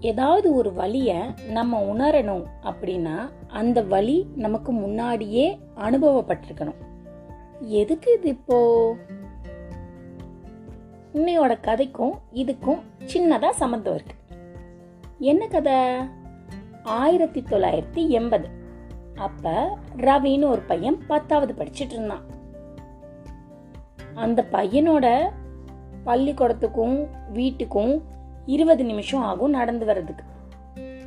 ஏதாவது ஒரு வழியை நம்ம உணரணும் அப்படின்னா அந்த வழி நமக்கு முன்னாடியே அனுபவப்பட்டிருக்கணும். எதுக்கு இது இப்போ? இன்னையோட கதைக்கும் இதுக்கும் சின்னதாக சம்மந்தம் இருக்கு. என்ன கதை? ஆயிரத்தி தொள்ளாயிரத்தி எண்பது. அப்ப ரவின்னு ஒரு பையன் பத்தாவது படிச்சுட்டு இருந்தான். அந்த பையனோட பள்ளிக்கூடத்துக்கும் வீட்டுக்கும் இருபது நிமிஷம் ஆகும் நடந்து வர்றதுக்கு.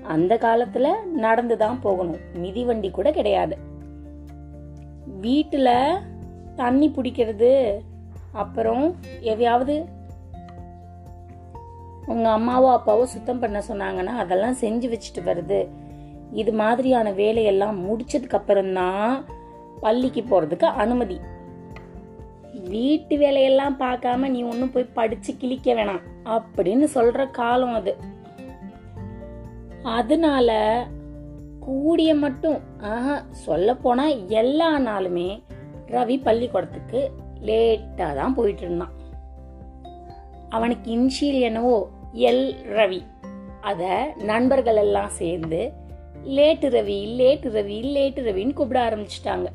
அந்த காலத்துல நடந்து தான் போகணும் மிதிவண்டி கூட கிடையாது. வீட்டுல தண்ணி பிடிக்கிறது அப்புறம் எதையாவது உங்க அம்மாவோ அப்பாவோ சுத்தம் பண்ண சொன்னாங்கன்னா அதெல்லாம் செஞ்சு வச்சுட்டு வருது இது மாதிரியான வேலையெல்லாம் முடிச்சதுக்கு அப்புறம்தான் பள்ளிக்கு போறதுக்கு அனுமதி. வீட்டு வேலையெல்லாம் பார்க்காம நீ ஒன்றும் போய் படித்து கிழிக்க வேணாம் அப்படின்னு சொல்கிற காலம் அது. அதனால கூடிய மட்டும் ஆஹா சொல்ல போனால் எல்லா நாளுமே ரவி பள்ளிக்கூடத்துக்கு லேட்டாக தான் போயிட்டு இருந்தான். அவனுக்கு இன்ஷியல் என்னவோ எல் ரவி. அதை நண்பர்கள் எல்லாம் சேர்ந்து late Ravi late Ravi late ரவின்னு கூப்பிட ஆரம்பிச்சிட்டாங்க.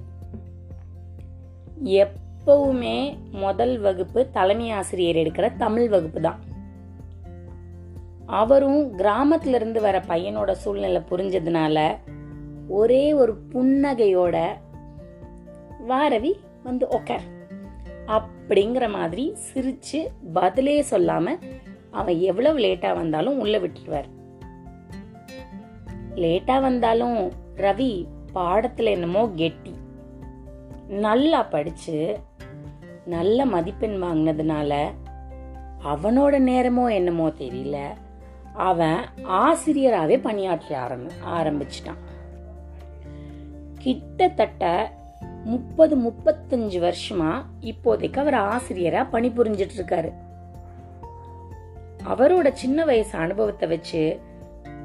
எப் எப்பவுமே முதல் வகுப்பு தலைமை ஆசிரியர் எடுக்கிற தமிழ் வகுப்பு தான். அவரும் கிராமத்துல இருந்து வர பையனோட சூழ்நிலை புரிஞ்சதுனால ஒரே ஒரு புன்னகையோட வாரவி வந்து உக்கார். அப்படிங்கிற மாதிரி சிரிச்சு பதிலே சொல்லாம அவன் எவ்வளவு லேட்டா வந்தாலும் உள்ள விட்டுருவார். லேட்டா வந்தாலும் ரவி பாடத்துல என்னமோ கெட்டி. நல்லா படிச்சு நல்ல மதிப்பெண் வாங்கினதுனால அவனோட நேரமோ என்னமோ தெரியல. அவன் ஆசிரியராகவே பணியாற்ற ஆரம்பி ஆரம்பிச்சிட்டான். கிட்டத்தட்ட முப்பது முப்பத்தஞ்சு வருஷமா இப்போதைக்கு அவர் ஆசிரியரா பணிபுரிஞ்சிட்டு இருக்காரு அவரோட சின்ன வயசு அனுபவத்தை வச்சு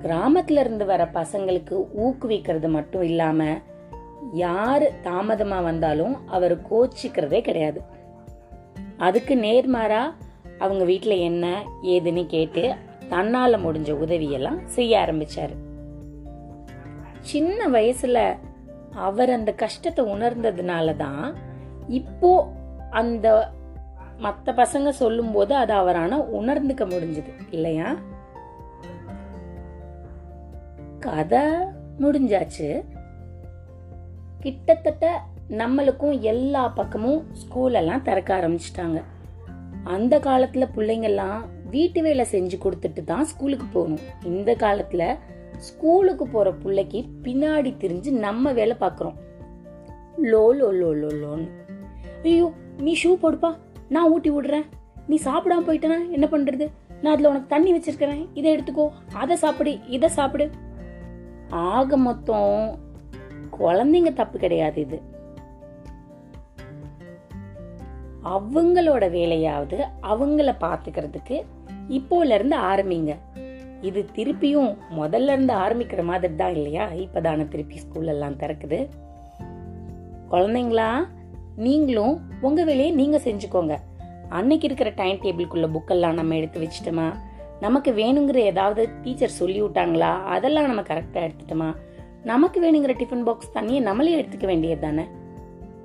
கிராமத்துல இருந்து வர பசங்களுக்கு ஊக்குவிக்கிறது மட்டும் இல்லாமல் யார் தாமதமாக வந்தாலும் அவர் கோச்சிக்கிறதே கிடையாது. அதுக்கு நேர்மாறாக அவங்க வீட்டில் என்ன ஏதுன்னு கேட்டு தன்னால் முடிஞ்ச உதவியெல்லாம் செய்ய ஆரம்பித்தார் சின்ன வயசில் அவர் அந்த கஷ்டத்தை உணர்ந்ததுனால தான் இப்போ அந்த மற்ற பசங்க சொல்லும்போது அதை அவரான உணர்ந்துக்க முடிஞ்சது இல்லையா? கதை முடிஞ்சாச்சு. கிட்டத்தட்ட நம்மளுக்கும் எல்லா பக்கமும் ஸ்கூலெல்லாம் திறக்க ஆரம்பிச்சிட்டாங்க. அந்த காலத்தில் பிள்ளைங்கள்லாம் வீட்டு வேலை செஞ்சு கொடுத்துட்டு தான் ஸ்கூலுக்கு போகணும். இந்த காலத்தில் ஸ்கூலுக்கு போகிற பிள்ளைக்கு பின்னாடி திரிஞ்சு நம்ம வேலை பார்க்குறோம். லோ லோ லோ லோ லோன்னு. ஐயோ நீ ஷூ போடுப்பா. நான் ஊட்டி விடுறேன். நீ சாப்பிடாம போயிட்டனா என்ன பண்ணுறது நான் அதில் உனக்கு தண்ணி வச்சிருக்கிறேன். இதை எடுத்துக்கோ. அதை சாப்பிடு இதை சாப்பிடு. ஆக மொத்தம் குழந்தைங்க தப்பு கிடையாது இது. அவங்களோட வேலையாவது அவங்கள பாத்துக்கிறதுக்கு இப்போல இருந்து ஆரம்பிங்க. இது திருப்பியும் முதல்ல இருந்து ஆரம்பிக்கிற மாதிரி தான் இல்லையா? இப்பதானே திருப்பி ஸ்கூல் எல்லாம் திறக்குது. குழந்தைங்களா நீங்களும் உங்க வேலையை நீங்க செஞ்சுக்கோங்க. அன்னைக்கு இருக்கிற டைம் டேபிள்குள்ள புக்கெல்லாம் நம்ம எடுத்து வச்சிட்டோமா? நமக்கு வேணுங்கிற ஏதாவது டீச்சர் சொல்லி விட்டாங்களா? அதெல்லாம் நம்ம கரெக்டா எடுத்துட்டோமா? நமக்கு வேணுங்கிற டிஃபன் பாக்ஸ் தண்ணியை நம்மளே எடுத்துக்க வேண்டியது தானே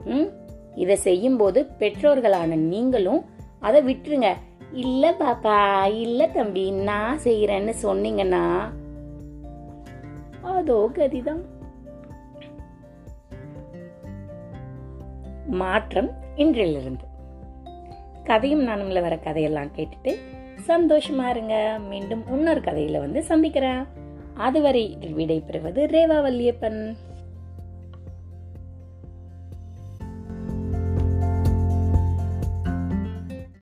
ம்? இதை செய்யும்போது பெற்றோர்களான நீங்களும் அதை விட்டுருங்க. இல்ல பாப்பா இல்ல தம்பி நான் செய்யறேன்னு சொன்னீங்கன்னா அதோ கதிதான். மாற்றம் இன்றிலிருந்து. கதையும் நானும்ல வர கதையெல்லாம் கேட்டுட்டு சந்தோஷமா இருங்க. மீண்டும் இன்னொரு கதையில வந்து சந்திக்கிறேன். அதுவரை விடை பெறுவது ரேவா வல்லியப்பன்.